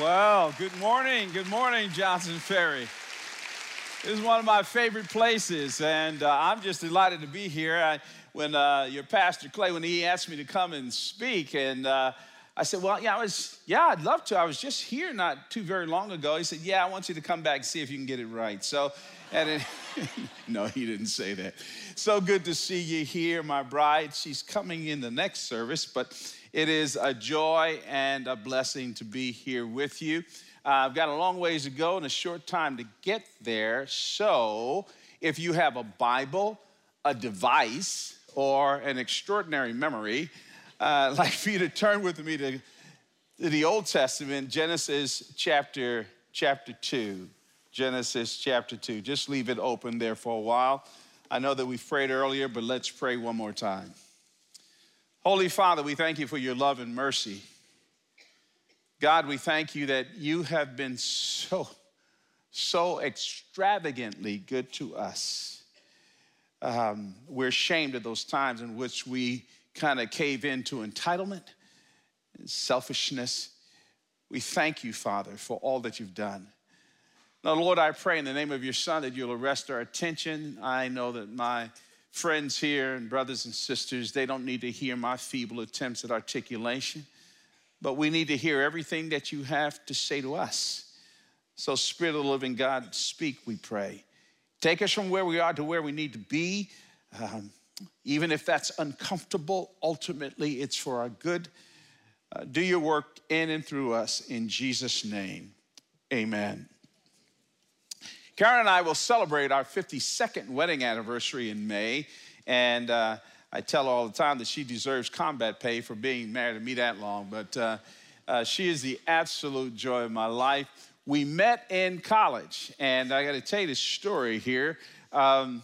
Well, good morning. Good morning, Johnson Ferry. This is one of my favorite places, and uh, I'm just delighted to be here. I, when uh, your pastor Clay, when he asked me to come and speak, and uh, I said, "Well, yeah, I was, yeah, I'd love to. I was just here not too very long ago." He said, "Yeah, I want you to come back and see if you can get it right." So, and it, no, he didn't say that. So good to see you here, my bride. She's coming in the next service, but it is a joy and a blessing to be here with you. Uh, I've got a long ways to go and a short time to get there. So, if you have a Bible, a device, or an extraordinary memory, uh, I'd like for you to turn with me to, to the Old Testament, Genesis chapter chapter 2. Genesis chapter 2. Just leave it open there for a while. I know that we prayed earlier, but let's pray one more time. Holy Father, we thank you for your love and mercy. God, we thank you that you have been so, so extravagantly good to us. Um, we're ashamed of those times in which we kind of cave into entitlement and selfishness. We thank you, Father, for all that you've done. Now, Lord, I pray in the name of your Son that you'll arrest our attention. I know that my friends here and brothers and sisters, they don't need to hear my feeble attempts at articulation but we need to hear everything that you have to say to us. So, Spirit of the living God, speak, we pray. Take us from where we are to where we need to be. Um, even if that's uncomfortable, ultimately it's for our good. Uh, do your work in and through us in Jesus' name. Amen. Karen and I will celebrate our 52nd wedding anniversary in May. And uh, I tell her all the time that she deserves combat pay for being married to me that long, but uh, uh, she is the absolute joy of my life. We met in college, and I got to tell you this story here. Um,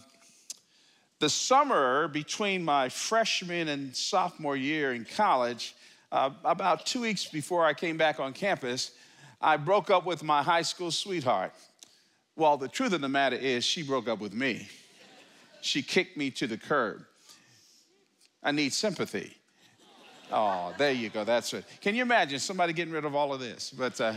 the summer between my freshman and sophomore year in college, uh, about two weeks before I came back on campus, I broke up with my high school sweetheart. Well, the truth of the matter is, she broke up with me. She kicked me to the curb. I need sympathy. Oh, there you go. That's it. Can you imagine somebody getting rid of all of this? But uh,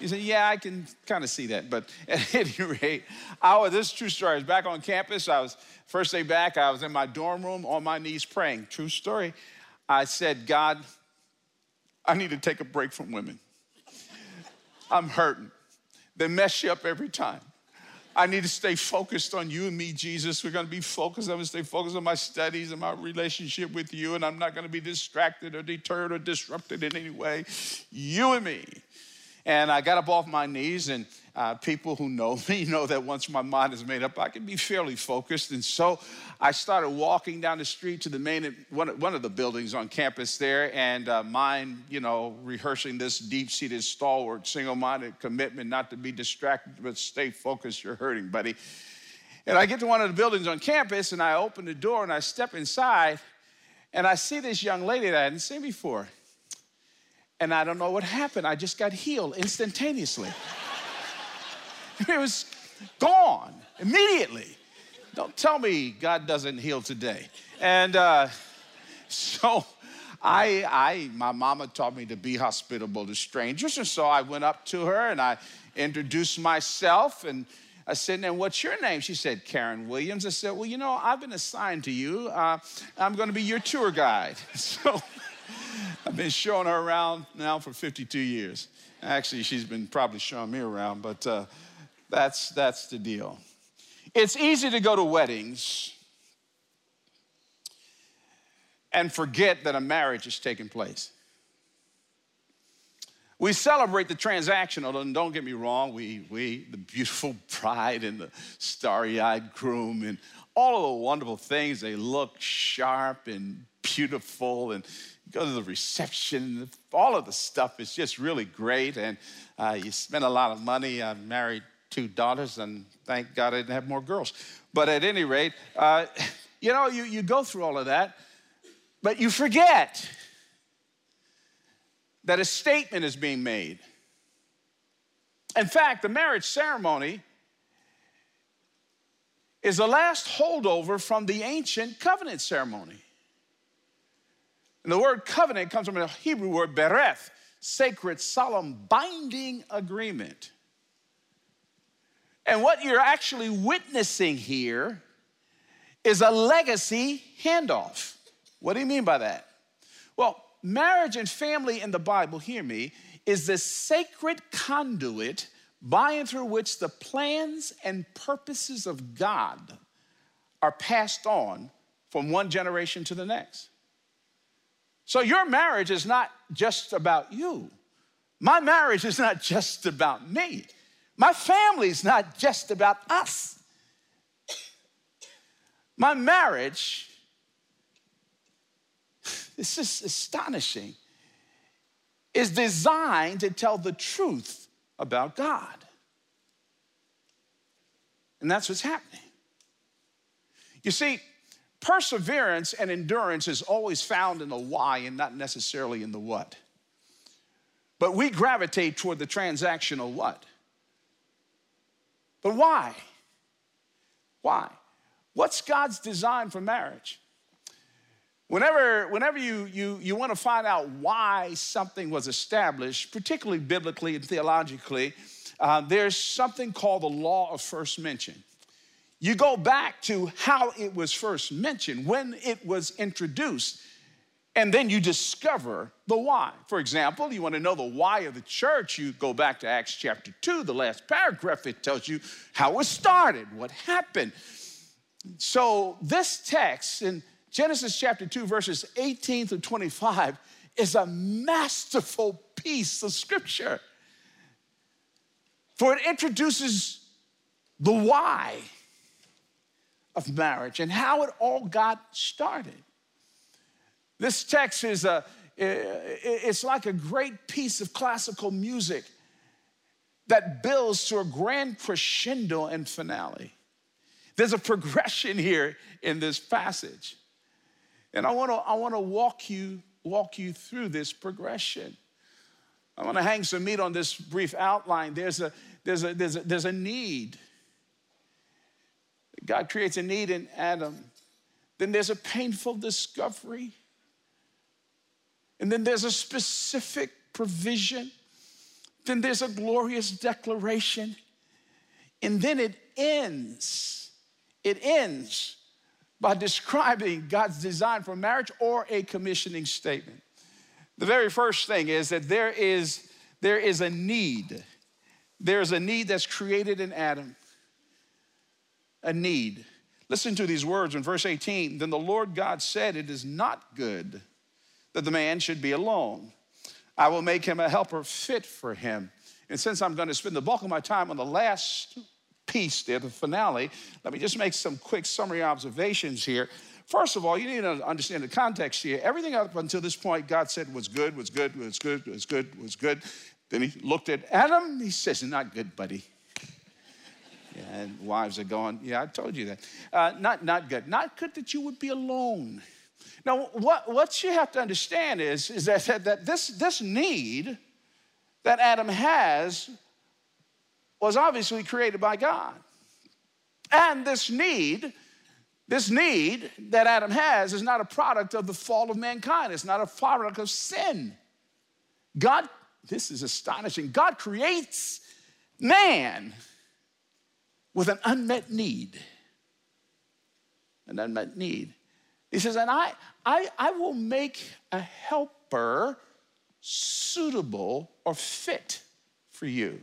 you say, yeah, I can kind of see that. But at any rate, I was, this is true story. I was back on campus. I was, first day back, I was in my dorm room on my knees praying. True story. I said, God, I need to take a break from women. I'm hurting. They mess you up every time. I need to stay focused on you and me, Jesus. We're going to be focused. I'm going to stay focused on my studies and my relationship with you, and I'm not going to be distracted or deterred or disrupted in any way. You and me. And I got up off my knees, and uh, people who know me know that once my mind is made up, I can be fairly focused. And so I started walking down the street to the main, one, one of the buildings on campus there, and uh, mind, you know, rehearsing this deep seated, stalwart, single minded commitment not to be distracted, but stay focused. You're hurting, buddy. And I get to one of the buildings on campus, and I open the door and I step inside, and I see this young lady that I hadn't seen before and I don't know what happened. I just got healed instantaneously. it was gone immediately. Don't tell me God doesn't heal today. And uh, so I, I, my mama taught me to be hospitable to strangers. And so I went up to her and I introduced myself and I said, and what's your name? She said, Karen Williams. I said, well, you know, I've been assigned to you. Uh, I'm going to be your tour guide. So I've been showing her around now for 52 years. Actually, she's been probably showing me around, but uh, that's, that's the deal. It's easy to go to weddings and forget that a marriage is taking place. We celebrate the transactional, and don't get me wrong, we, we the beautiful bride and the starry eyed groom and all of the wonderful things, they look sharp and beautiful and go to the reception, all of the stuff is just really great. And uh, you spend a lot of money. I married two daughters, and thank God I didn't have more girls. But at any rate, uh, you know, you, you go through all of that, but you forget that a statement is being made. In fact, the marriage ceremony is the last holdover from the ancient covenant ceremony. And the word covenant comes from a Hebrew word bereth, sacred, solemn, binding agreement. And what you're actually witnessing here is a legacy handoff. What do you mean by that? Well, marriage and family in the Bible, hear me, is the sacred conduit by and through which the plans and purposes of God are passed on from one generation to the next. So your marriage is not just about you. My marriage is not just about me. My family is not just about us. My marriage, this is astonishing, is designed to tell the truth about God. And that's what's happening. You see, perseverance and endurance is always found in the why and not necessarily in the what. But we gravitate toward the transactional what. But why? Why? What's God's design for marriage? Whenever, whenever you, you, you want to find out why something was established, particularly biblically and theologically, uh, there's something called the law of first mention. You go back to how it was first mentioned, when it was introduced, and then you discover the why. For example, you want to know the why of the church, you go back to Acts chapter 2, the last paragraph, it tells you how it started, what happened. So, this text in Genesis chapter 2, verses 18 to 25, is a masterful piece of scripture. For it introduces the why of marriage and how it all got started. This text is a, it's like a great piece of classical music that builds to a grand crescendo and finale. There's a progression here in this passage. And I want to I want to walk you walk you through this progression. I want to hang some meat on this brief outline. There's a there's a there's a, there's a need. God creates a need in Adam. Then there's a painful discovery. And then there's a specific provision. Then there's a glorious declaration. And then it ends. It ends by describing God's design for marriage or a commissioning statement. The very first thing is that there is, there is a need. There's a need that's created in Adam. A need. Listen to these words in verse 18. Then the Lord God said, It is not good that the man should be alone. I will make him a helper fit for him. And since I'm going to spend the bulk of my time on the last piece there, the finale, let me just make some quick summary observations here. First of all, you need to understand the context here. Everything up until this point, God said was good, was good, was good, was good, was good. Then he looked at Adam. He says, Not good, buddy. And wives are going, Yeah, I told you that. Uh, not, not good. Not good that you would be alone. Now, what, what you have to understand is, is that, that this, this need that Adam has was obviously created by God. And this need, this need that Adam has is not a product of the fall of mankind. It's not a product of sin. God, this is astonishing. God creates man with an unmet need. An unmet need. He says, and I, I, I will make a helper suitable or fit for you.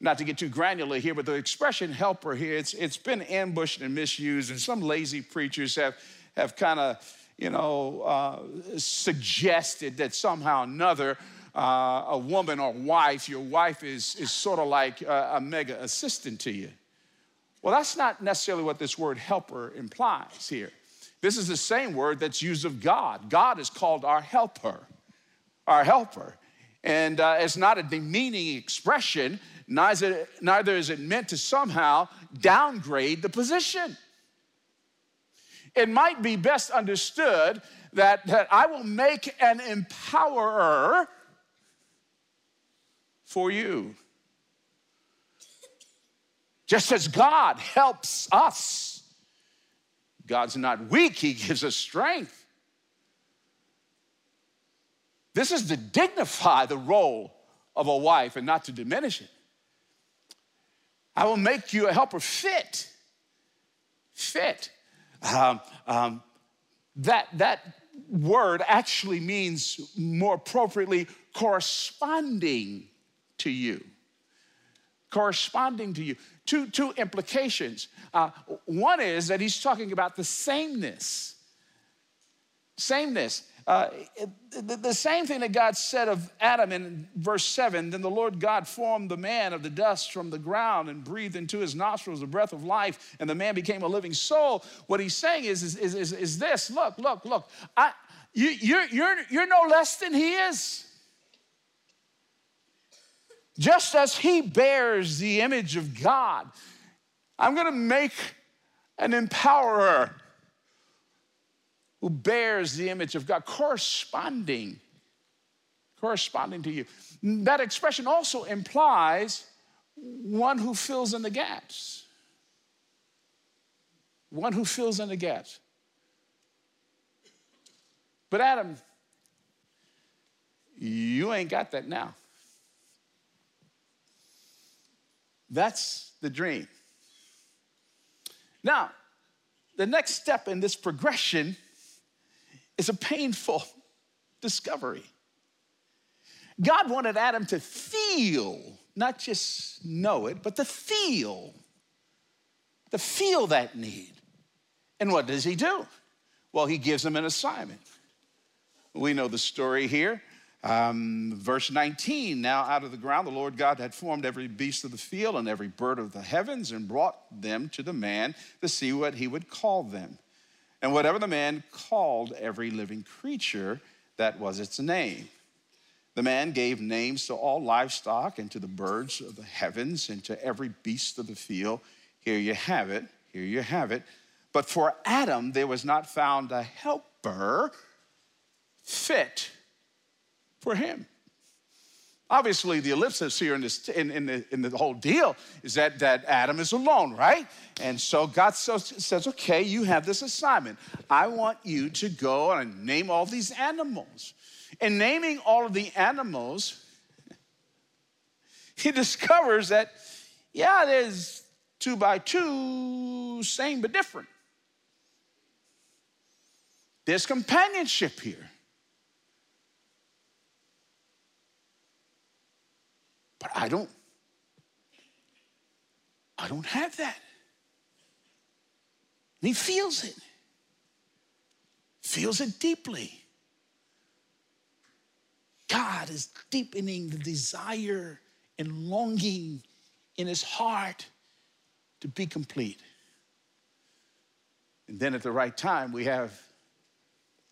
Not to get too granular here, but the expression helper here, it's, it's been ambushed and misused, and some lazy preachers have, have kind of, you know, uh, suggested that somehow or another uh, a woman or wife, your wife is, is sort of like a, a mega assistant to you. Well, that's not necessarily what this word helper implies here. This is the same word that's used of God. God is called our helper, our helper. And uh, it's not a demeaning expression, neither, neither is it meant to somehow downgrade the position. It might be best understood that, that I will make an empowerer for you. Just as God helps us God's not weak, He gives us strength. This is to dignify the role of a wife and not to diminish it. I will make you a helper fit. Fit. Um, um, that, that word actually means more appropriately corresponding to you. Corresponding to you. Two, two implications. Uh, one is that he's talking about the sameness. Sameness. Uh, the, the, same thing that God said of Adam in verse 7 then the Lord God formed the man of the dust from the ground and breathed into his nostrils the breath of life, and the man became a living soul. What he's saying is, is, is, is this look, look, look. I, you, you're, you're, you're no less than he is. Just as he bears the image of God, I'm going to make an empowerer who bears the image of God, corresponding, corresponding to you. That expression also implies one who fills in the gaps. One who fills in the gaps. But Adam, you ain't got that now. That's the dream. Now, the next step in this progression is a painful discovery. God wanted Adam to feel, not just know it, but to feel, to feel that need. And what does he do? Well, he gives him an assignment. We know the story here. Um, verse 19 Now out of the ground the Lord God had formed every beast of the field and every bird of the heavens and brought them to the man to see what he would call them. And whatever the man called every living creature, that was its name. The man gave names to all livestock and to the birds of the heavens and to every beast of the field. Here you have it. Here you have it. But for Adam, there was not found a helper fit for him. Obviously, the ellipsis here in, this, in, in, the, in the whole deal is that, that Adam is alone, right? And so God says, okay, you have this assignment. I want you to go and name all these animals. In naming all of the animals, he discovers that, yeah, there's two by two, same but different. There's companionship here. But I don't, I don't have that. And he feels it, feels it deeply. God is deepening the desire and longing in his heart to be complete. And then at the right time, we have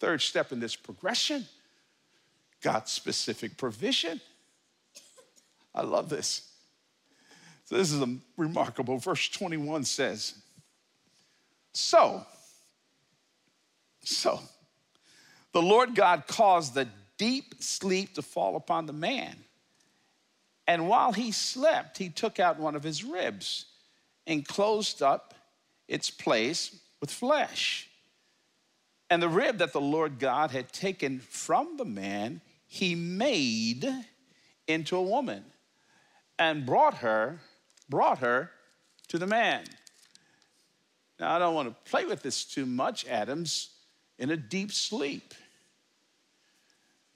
third step in this progression God's specific provision. I love this. So this is a remarkable. Verse 21 says, So, so, the Lord God caused the deep sleep to fall upon the man. And while he slept, he took out one of his ribs and closed up its place with flesh. And the rib that the Lord God had taken from the man, he made into a woman and brought her, brought her to the man. Now, I don't want to play with this too much. Adam's in a deep sleep.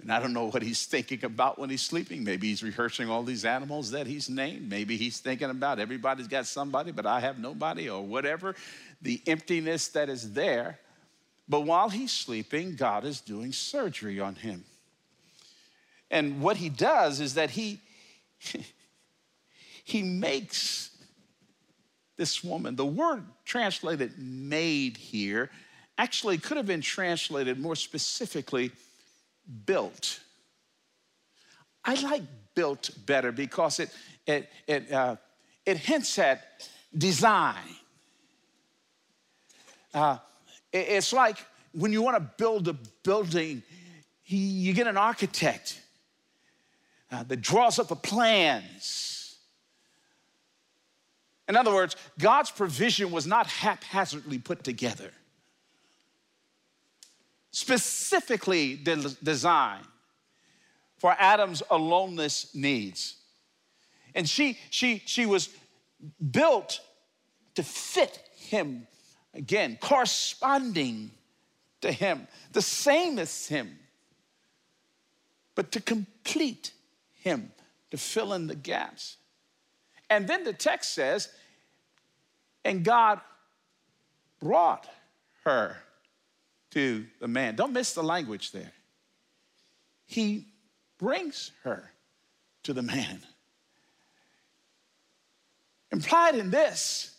And I don't know what he's thinking about when he's sleeping. Maybe he's rehearsing all these animals that he's named. Maybe he's thinking about everybody's got somebody, but I have nobody, or whatever, the emptiness that is there. But while he's sleeping, God is doing surgery on him. And what he does is that he, he makes this woman. The word translated made here actually could have been translated more specifically built. I like built better because it, it, it, uh, it hints at design. Uh, it, it's like when you want to build a building, you get an architect uh, that draws up the plans in other words, God's provision was not haphazardly put together, specifically de- designed. for Adam's aloneness needs. And she, she, she was built to fit him again, corresponding to him, the same as him, but to complete him, to fill in the gaps. And then the text says, and God brought her to the man. Don't miss the language there. He brings her to the man. Implied in this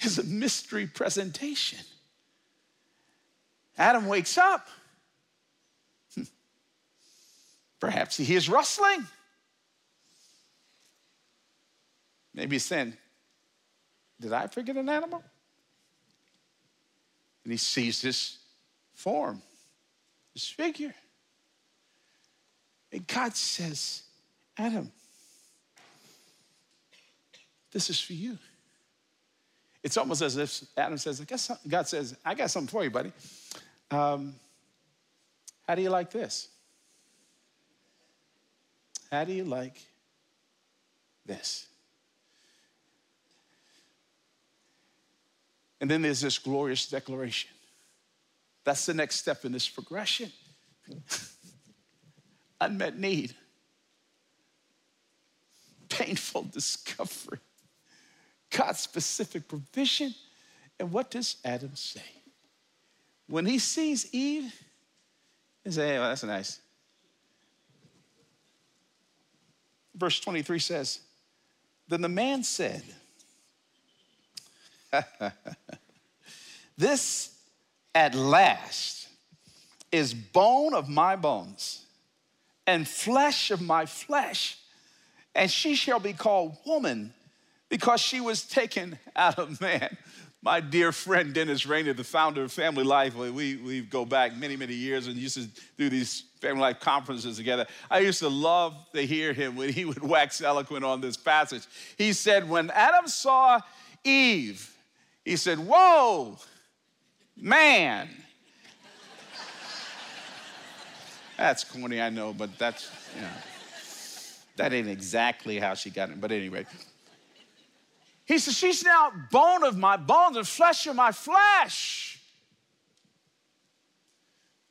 is a mystery presentation. Adam wakes up. Perhaps he hears rustling. Maybe saying, Did I forget an animal? And he sees this form, this figure. And God says, Adam, this is for you. It's almost as if Adam says, I guess God says, I got something for you, buddy. Um, how do you like this? How do you like this? And then there's this glorious declaration. That's the next step in this progression. Unmet need, painful discovery, God's specific provision. And what does Adam say? When he sees Eve, he says, hey, well, that's nice. Verse 23 says, Then the man said, This at last is bone of my bones and flesh of my flesh, and she shall be called woman because she was taken out of man. My dear friend Dennis Rainey, the founder of Family Life, we, we go back many, many years and used to do these Family Life conferences together. I used to love to hear him when he would wax eloquent on this passage. He said, When Adam saw Eve, he said, Whoa, man. that's corny, I know, but that's, you know, that ain't exactly how she got it. But anyway, he says, She's now bone of my bones and flesh of my flesh.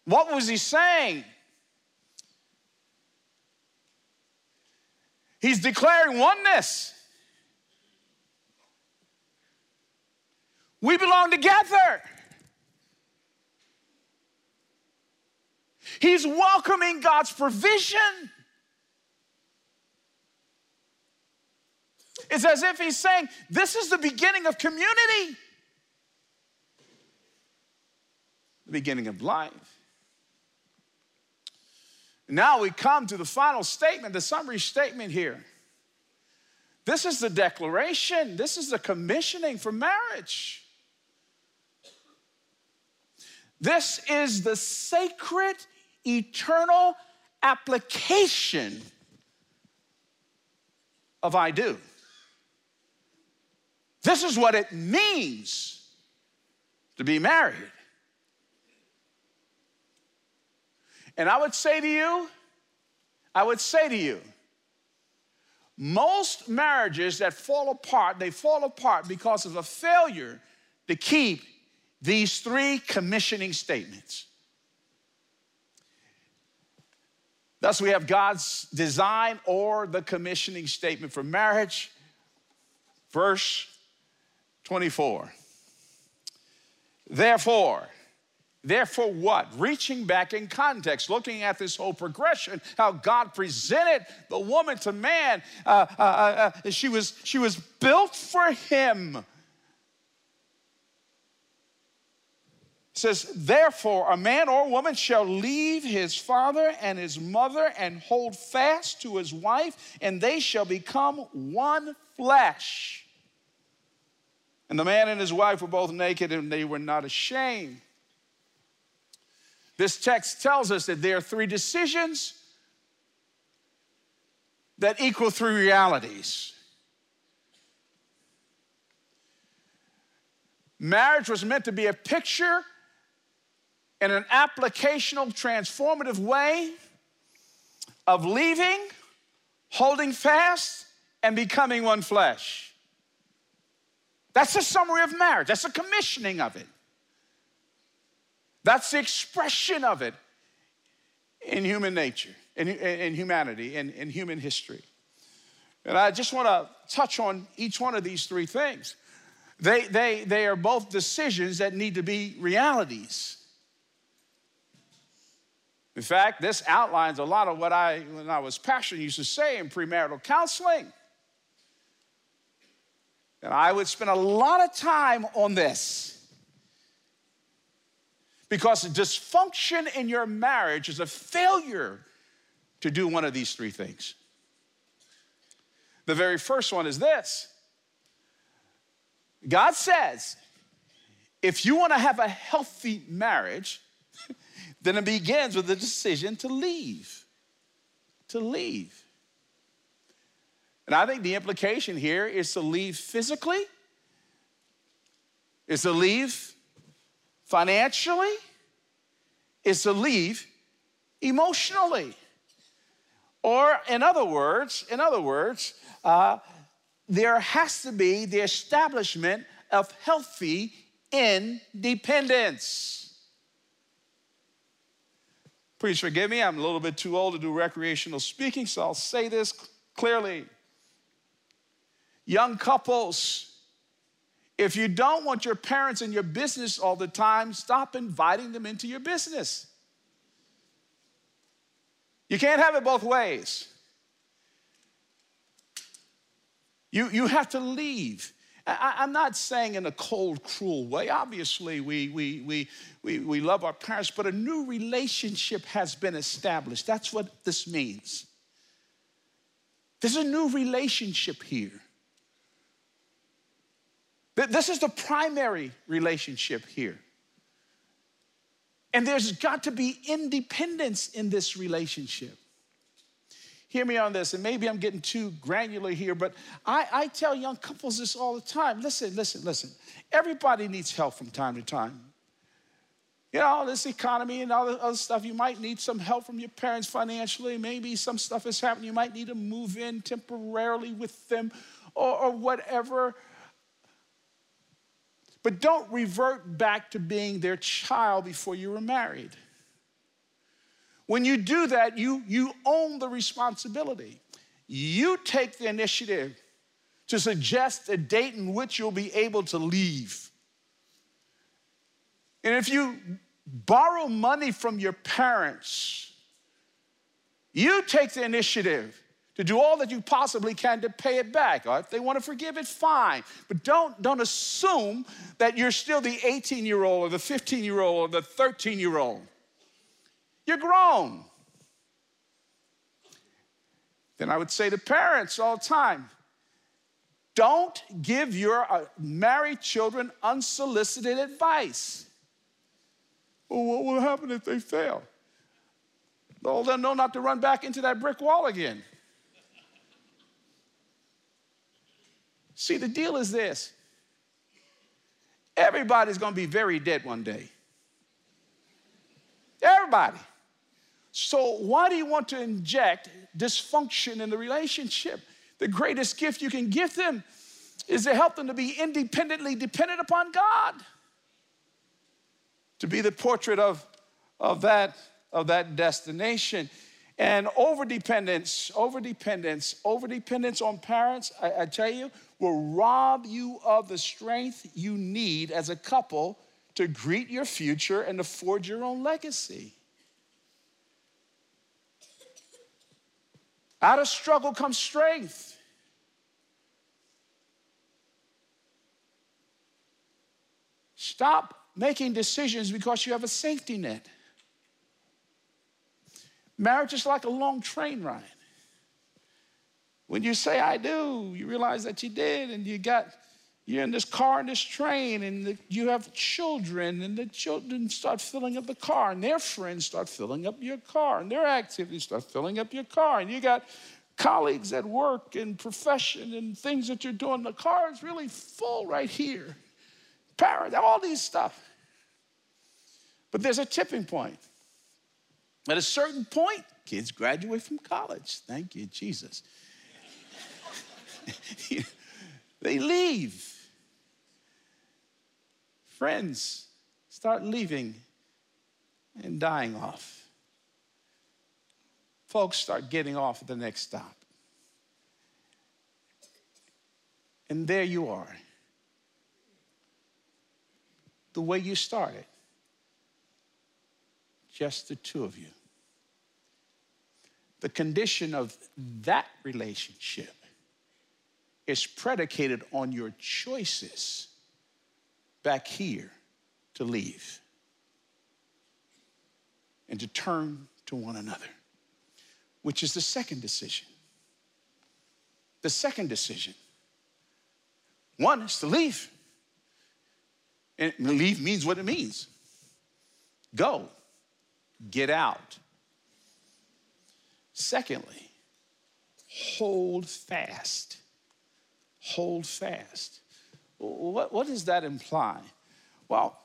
What was he saying? He's declaring oneness. We belong together. He's welcoming God's provision. It's as if he's saying, This is the beginning of community, the beginning of life. Now we come to the final statement, the summary statement here. This is the declaration, this is the commissioning for marriage. This is the sacred, eternal application of I do. This is what it means to be married. And I would say to you, I would say to you, most marriages that fall apart, they fall apart because of a failure to keep these three commissioning statements. Thus, we have God's design or the commissioning statement for marriage. Verse 24. Therefore, Therefore, what? Reaching back in context, looking at this whole progression, how God presented the woman to man. Uh, uh, uh, uh she, was, she was built for him. Says, Therefore, a man or woman shall leave his father and his mother and hold fast to his wife, and they shall become one flesh. And the man and his wife were both naked, and they were not ashamed. This text tells us that there are three decisions that equal three realities. Marriage was meant to be a picture in an applicational, transformative way of leaving, holding fast, and becoming one flesh. That's a summary of marriage, that's a commissioning of it. That's the expression of it in human nature, in, in humanity, in, in human history. And I just want to touch on each one of these three things. They, they, they are both decisions that need to be realities. In fact, this outlines a lot of what I, when I was passionate, used to say in premarital counseling. And I would spend a lot of time on this. Because dysfunction in your marriage is a failure to do one of these three things. The very first one is this God says, if you want to have a healthy marriage, then it begins with the decision to leave. To leave. And I think the implication here is to leave physically, is to leave financially, is to leave emotionally. Or, in other words, in other words, uh, there has to be the establishment of healthy independence. Please forgive me, I'm a little bit too old to do recreational speaking, so I'll say this clearly. Young couples, if you don't want your parents in your business all the time, stop inviting them into your business. You can't have it both ways. You, you have to leave. I, am not saying in a cold, cruel way. Obviously, we, we, we, we, we love our parents, but a new relationship has been established. That's what this means. There's a new relationship here. This is the primary relationship here. And there's got to be independence in this relationship. Hear me on this, and maybe I'm getting too granular here, but I, I tell young couples this all the time. Listen, listen, listen. Everybody needs help from time to time. You know, this economy and all the other stuff, you might need some help from your parents financially. Maybe some stuff is happening. You might need to move in temporarily with them or, or whatever. But don't revert back to being their child before you were married. When you do that, you, you own the responsibility. You take the initiative to suggest a date in which you'll be able to leave. And if you borrow money from your parents, you take the initiative to do all that you possibly can to pay it back. Or if they want to forgive it, fine. But don't, don't assume that you're still the 18 year old or the 15 year old or the 13 year old. You're grown. Then I would say to parents all the time don't give your uh, married children unsolicited advice. Well, what will happen if they fail? Well, they'll know not to run back into that brick wall again. See, the deal is this everybody's gonna be very dead one day. Everybody. So, why do you want to inject dysfunction in the relationship? The greatest gift you can give them is to help them to be independently dependent upon God. To be the portrait of, of, that, of that destination. And overdependence, overdependence, overdependence on parents, I, I tell you, will rob you of the strength you need as a couple to greet your future and to forge your own legacy. Out of struggle comes strength. Stop making decisions because you have a safety net. Marriage is like a long train ride. When you say, I do, you realize that you did, and you got, you're in this car and this train, and the, you have children, and the children start filling up the car, and their friends start filling up your car, and their activities start filling up your car, and you got colleagues at work and profession and things that you're doing. The car is really full right here. Parents, all these stuff. But there's a tipping point. At a certain point, kids graduate from college. Thank you, Jesus. they leave. Friends start leaving and dying off. Folks start getting off at the next stop. And there you are. The way you started just the two of you. The condition of that relationship is predicated on your choices back here to leave and to turn to one another, which is the second decision. The second decision one is to leave. And leave means what it means go get out. Secondly, hold fast. Hold fast. What, what does that imply? Well,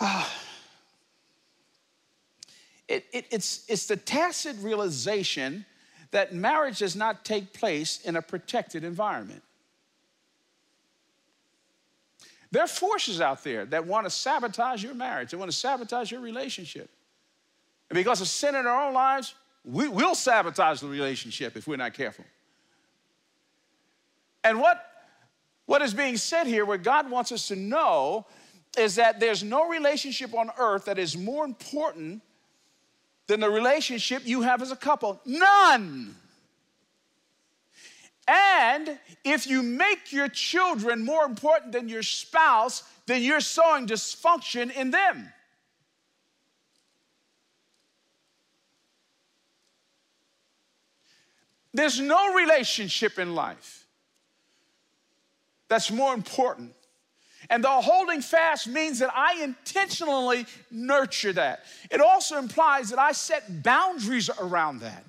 uh, it, it, it's, it's the tacit realization that marriage does not take place in a protected environment. There are forces out there that want to sabotage your marriage, they want to sabotage your relationship. And because of sin in our own lives, we will sabotage the relationship if we're not careful. And what, what is being said here, what God wants us to know, is that there's no relationship on earth that is more important than the relationship you have as a couple. None. And if you make your children more important than your spouse, then you're sowing dysfunction in them. There's no relationship in life that's more important. And the holding fast means that I intentionally nurture that. It also implies that I set boundaries around that.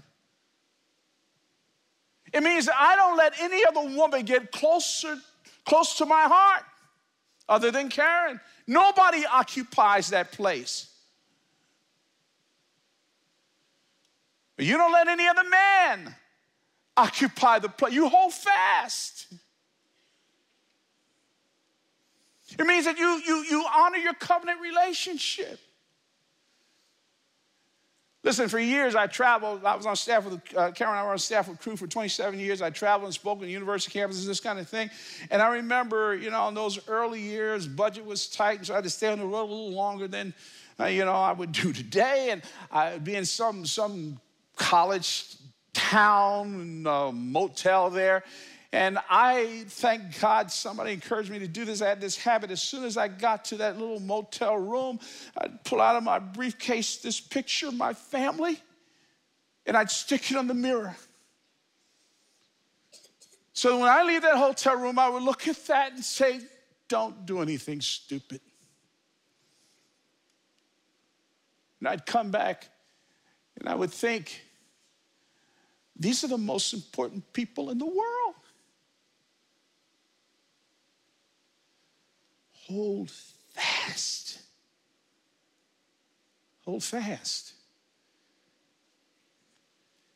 It means that I don't let any other woman get closer, close to my heart other than Karen. Nobody occupies that place. You don't let any other man occupy the place. You hold fast. It means that you, you, you honor your covenant relationship. Listen, for years I traveled. I was on staff with uh, Karen. I was on staff with Cru for 27 years. I traveled and spoke on university campuses, this kind of thing. And I remember, you know, in those early years, budget was tight, and so I had to stay on the road a little longer than, uh, you know, I would do today. And I'd be in some some college town uh, motel there. And I thank God somebody encouraged me to do this. I had this habit. As soon as I got to that little motel room, I'd pull out of my briefcase this picture of my family and I'd stick it on the mirror. So when I leave that hotel room, I would look at that and say, Don't do anything stupid. And I'd come back and I would think, These are the most important people in the world. Hold fast. Hold fast.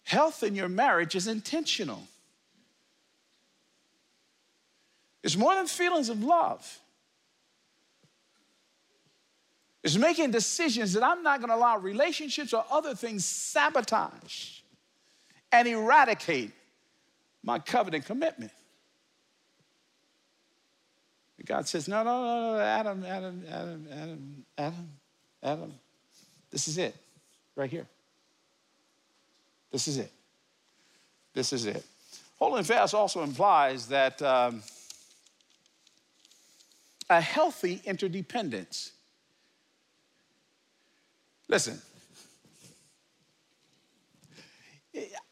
Health in your marriage is intentional. It's more than feelings of love. It's making decisions that I'm not going to allow relationships or other things sabotage and eradicate my covenant commitment. God says, No, no, no, no, Adam, Adam, Adam, Adam, Adam, Adam. This is it, right here. This is it. This is it. Holding fast also implies that um, a healthy interdependence. Listen,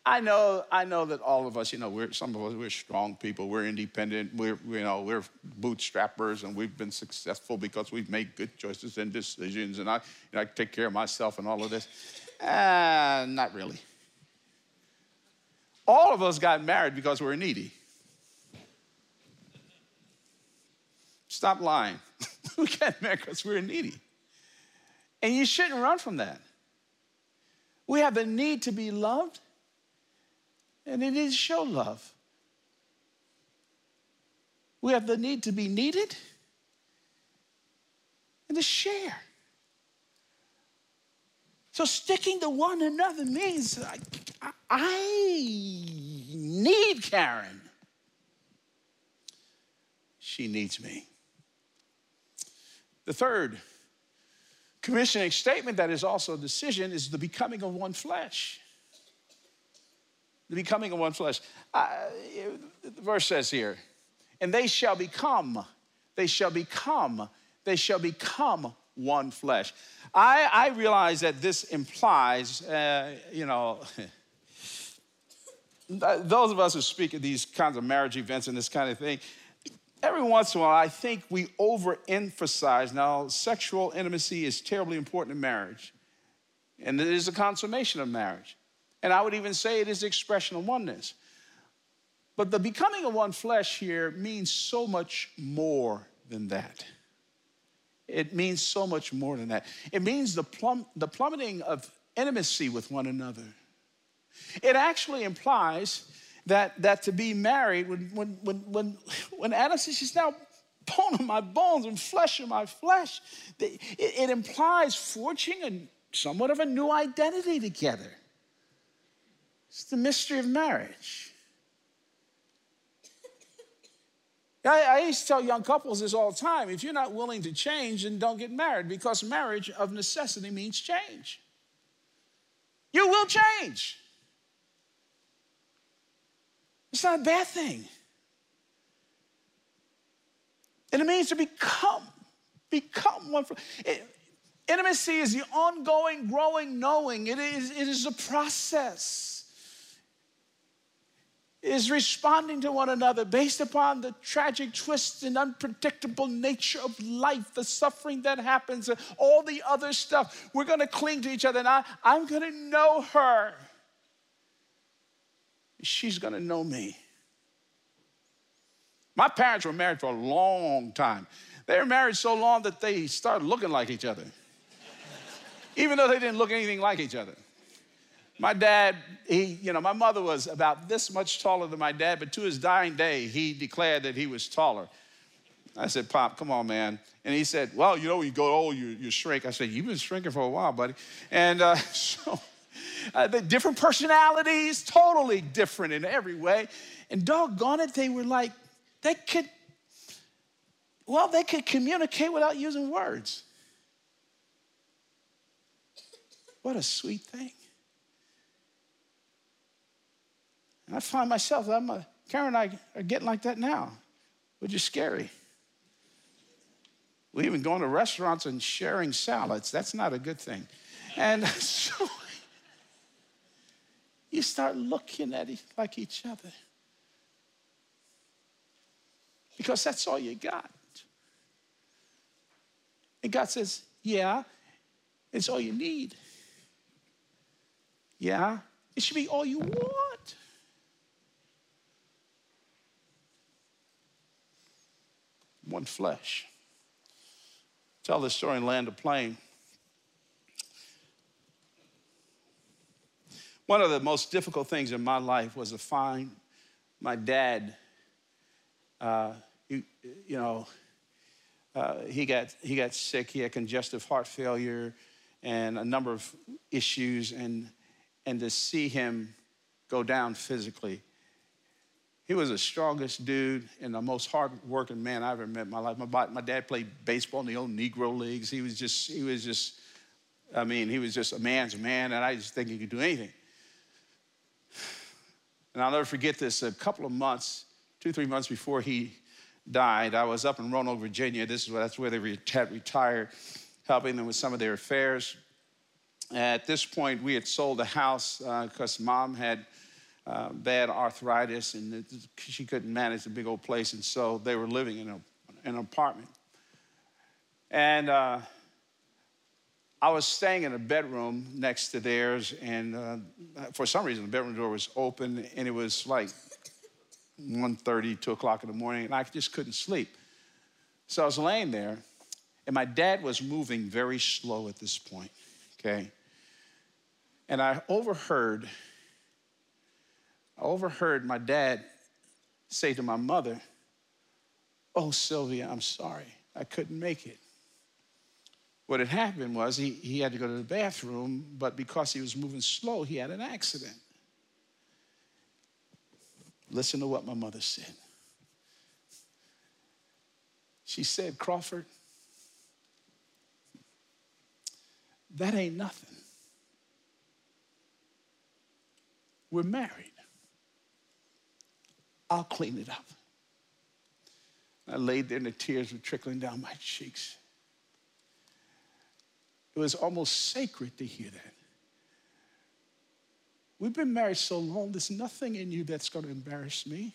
I know, I know that all of us, you know, we're some of us we're strong people, we're independent, we're you know we're bootstrappers, and we've been successful because we've made good choices and decisions, and I, you know, I take care of myself and all of this. Uh, not really. All of us got married because we're needy. Stop lying. we got married because we're needy. And you shouldn't run from that. We have a need to be loved, and it is show love. We have the need to be needed and to share. So sticking to one another means I, I need Karen. She needs me. The third commissioning statement that is also a decision is the becoming of one flesh. The becoming of one flesh. The verse says here, and they shall become, they shall become, they shall become one flesh. I, I realize that this implies, uh, you know, those of us who speak at these kinds of marriage events and this kind of thing, every once in a while, I think we overemphasize. Now, sexual intimacy is terribly important in marriage, and it is a consummation of marriage. And I would even say it is the expression of oneness. But the becoming of one flesh here means so much more than that. It means so much more than that. It means the, the plummeting of intimacy with one another. It actually implies that, that to be married, when, when, when, when, when Adam says she's now bone of my bones and flesh of my flesh, it, it implies forging a, somewhat of a new identity together. It's the mystery of marriage. I, I used to tell young couples this all the time. If you're not willing to change, then don't get married because marriage of necessity means change. You will change. It's not a bad thing. And it means to become, become one. It, intimacy is the ongoing, growing knowing. It is, it is a process is responding to one another based upon the tragic twists and unpredictable nature of life, the suffering that happens, all the other stuff. We're going to cling to each other, and I, I'm going to know her. She's going to know me. My parents were married for a long time. They were married so long that they started looking like each other, even though they didn't look anything like each other. My dad, he, you know, my mother was about this much taller than my dad, but to his dying day, he declared that he was taller. I said, Pop, come on, man. And he said, Well, you know, when you go old, you, you shrink. I said, You've been shrinking for a while, buddy. And uh, so, uh, the different personalities, totally different in every way. And doggone it, they were like, they could, well, they could communicate without using words. What a sweet thing. And I find myself, I'm a, Karen and I are getting like that now, which is scary. We even going to restaurants and sharing salads. That's not a good thing. And so you start looking at it like each other. Because that's all you got. And God says, Yeah, it's all you need. Yeah, it should be all you want. One flesh. Tell this story in Land of Plain. One of the most difficult things in my life was to find my dad. Uh, you, you know, uh, he got he got sick. He had congestive heart failure and a number of issues, and and to see him go down physically he was the strongest dude and the most hardworking man I ever met in my life. My, my dad played baseball in the old Negro leagues. He was just, he was just, I mean, he was just a man's man, and I just think he could do anything. And I'll never forget this. A couple of months, two, three months before he died, I was up in Roanoke, Virginia. This is that's where they had retired, helping them with some of their affairs. At this point, we had sold the house because uh, mom had uh, bad arthritis and she couldn't manage the big old place. And so they were living in, a, in an apartment. And uh, I was staying in a bedroom next to theirs. And uh, for some reason, the bedroom door was open and it was like 1.30, 2 o'clock in the morning. And I just couldn't sleep. So I was laying there And my dad was moving very slow at this point, okay? And I overheard, I overheard my dad say to my mother, Oh, Sylvia, I'm sorry. I couldn't make it. What had happened was he, he had to go to the bathroom, but because he was moving slow, he had an accident. Listen to what my mother said. She said, Crawford, that ain't nothing. We're married. I'll clean it up. I laid there and the tears were trickling down my cheeks. It was almost sacred to hear that. We've been married so long, there's nothing in you that's going to embarrass me.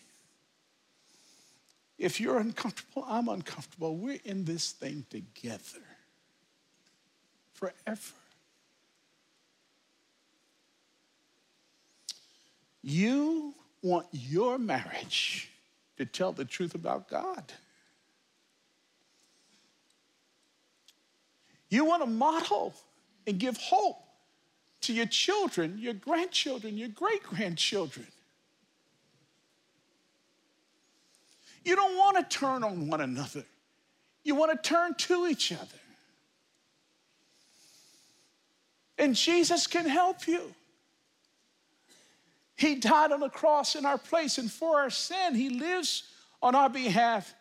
If you're uncomfortable, I'm uncomfortable. We're in this thing together forever. You want your marriage to tell the truth about God. You want to model and give hope to your children, your grandchildren, your great grandchildren. You don't want to turn on one another, you want to turn to each other. And Jesus can help you. He died on the cross in our place, and for our sin, He lives on our behalf.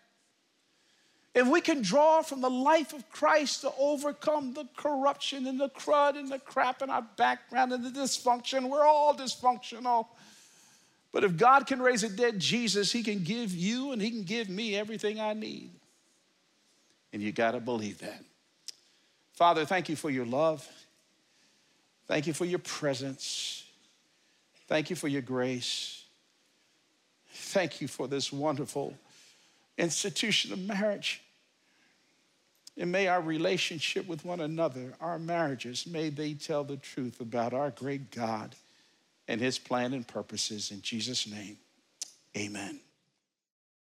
If we can draw from the life of Christ to overcome the corruption and the crud and the crap in our background and the dysfunction, we're all dysfunctional. But if God can raise a dead Jesus, He can give you and He can give me everything I need. And you got to believe that. Father, thank you for your love. Thank you for your presence. Thank you for your grace. Thank you for this wonderful institution of marriage. And may our relationship with one another, our marriages, may they tell the truth about our great God and his plan and purposes. In Jesus' name, amen.